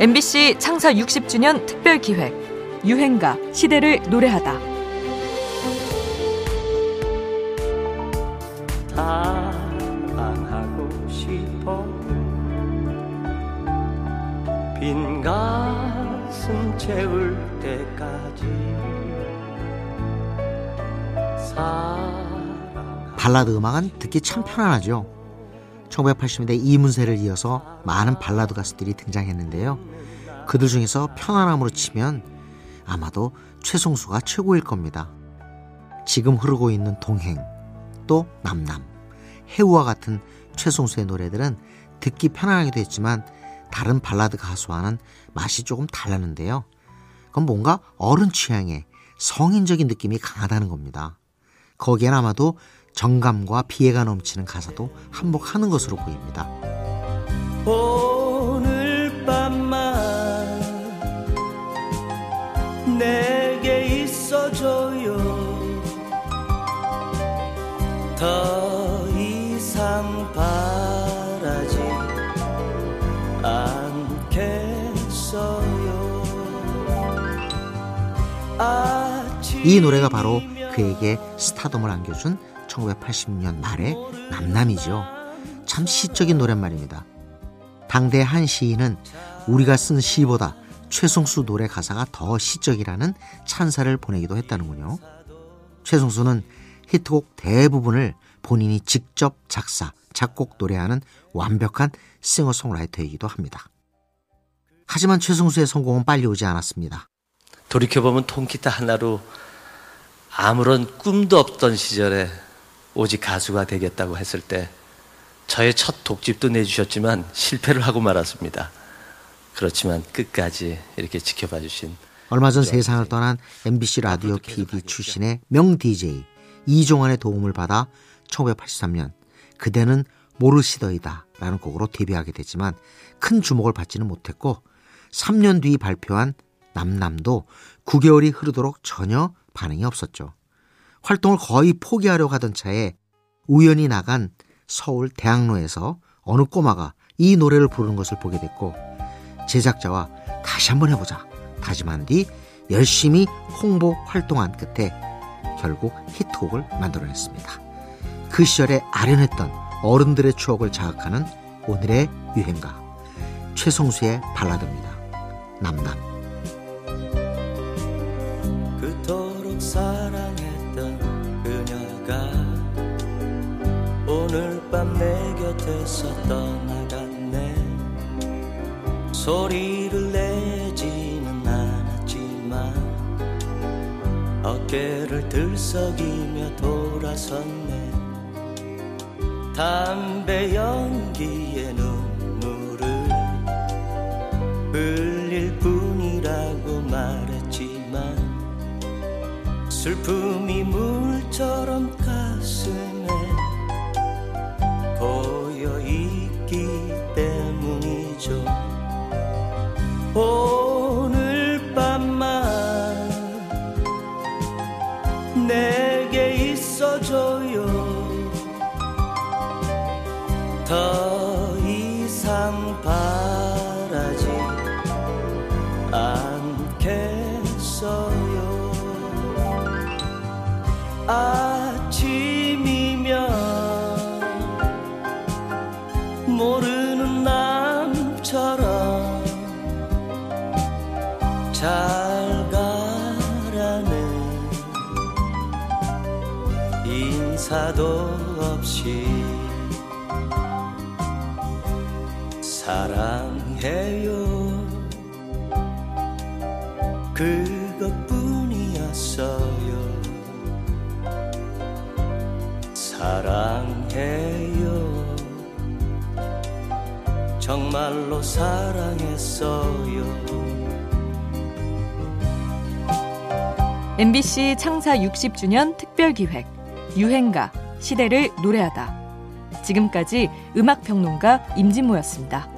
MBC 창사 60주년 특별 기획 유행가 시대를 노래하다. 사랑하고 싶어 빈 가슴 채울 때까지 발라드 음악은 듣기 참 편안하죠. 1980년대 이문세를 이어서 많은 발라드 가수들이 등장했는데요. 그들 중에서 편안함으로 치면 아마도 최성수가 최고일 겁니다. 지금 흐르고 있는 동행, 또 남남, 해우와 같은 최성수의 노래들은 듣기 편안하기도 했지만 다른 발라드 가수와는 맛이 조금 달랐는데요. 그건 뭔가 어른 취향의 성인적인 느낌이 강하다는 겁니다. 거기엔 아마도 정감과 비애가 넘치는 가사도 한몫하는 것으로 보입니다. 오늘 밤만 내게 있어줘요 더 이상 바라지 않겠어요 이 노래가 바로 그에게 스타덤을 안겨준 1980년 말의 남남이죠. 참 시적인 노랫말입니다. 당대 한 시인은 우리가 쓴 시보다 최성수 노래 가사가 더 시적이라는 찬사를 보내기도 했다는군요. 최성수는 히트곡 대부분을 본인이 직접 작사, 작곡, 노래하는 완벽한 싱어송라이터이기도 합니다. 하지만 최성수의 성공은 빨리 오지 않았습니다. 돌이켜보면 통기타 하나로 아무런 꿈도 없던 시절에 오직 가수가 되겠다고 했을 때 저의 첫 독집도 내주셨지만 실패를 하고 말았습니다. 그렇지만 끝까지 이렇게 지켜봐 주신 얼마 전 세상을 떠난 MBC 라디오 PD 출신의 명 DJ 이종환의 도움을 받아 1983년 그대는 모르시더이다 라는 곡으로 데뷔하게 됐지만 큰 주목을 받지는 못했고 3년 뒤 발표한 남남도 9개월이 흐르도록 전혀 반응이 없었죠. 활동을 거의 포기하려고 하던 차에 우연히 나간 서울 대학로에서 어느 꼬마가 이 노래를 부르는 것을 보게 됐고 제작자와 다시 한번 해보자 다짐한 뒤 열심히 홍보 활동한 끝에 결국 히트곡을 만들어냈습니다. 그 시절에 아련했던 어른들의 추억을 자극하는 오늘의 유행가 최성수의 발라드입니다. 남남 사랑했던 그녀가 오늘 밤 내 곁에서 떠나갔네. 소리를 내지는 않았지만 어깨를 들썩이며 돌아섰네. 담배 연기 슬픔이 물처럼 가슴에 고여 있기 때문이죠. 오늘 밤만 내게 있어줘요. 더 이상 바 아침이면 모르는 남처럼 잘 가라는 인사도 없이 사랑해요. 그것뿐이었어 사랑해요 정말로 사랑했어요 MBC 창사 60주년 특별 기획 유행가 시대를 노래하다. 지금까지 음악 평론가 임진모였습니다.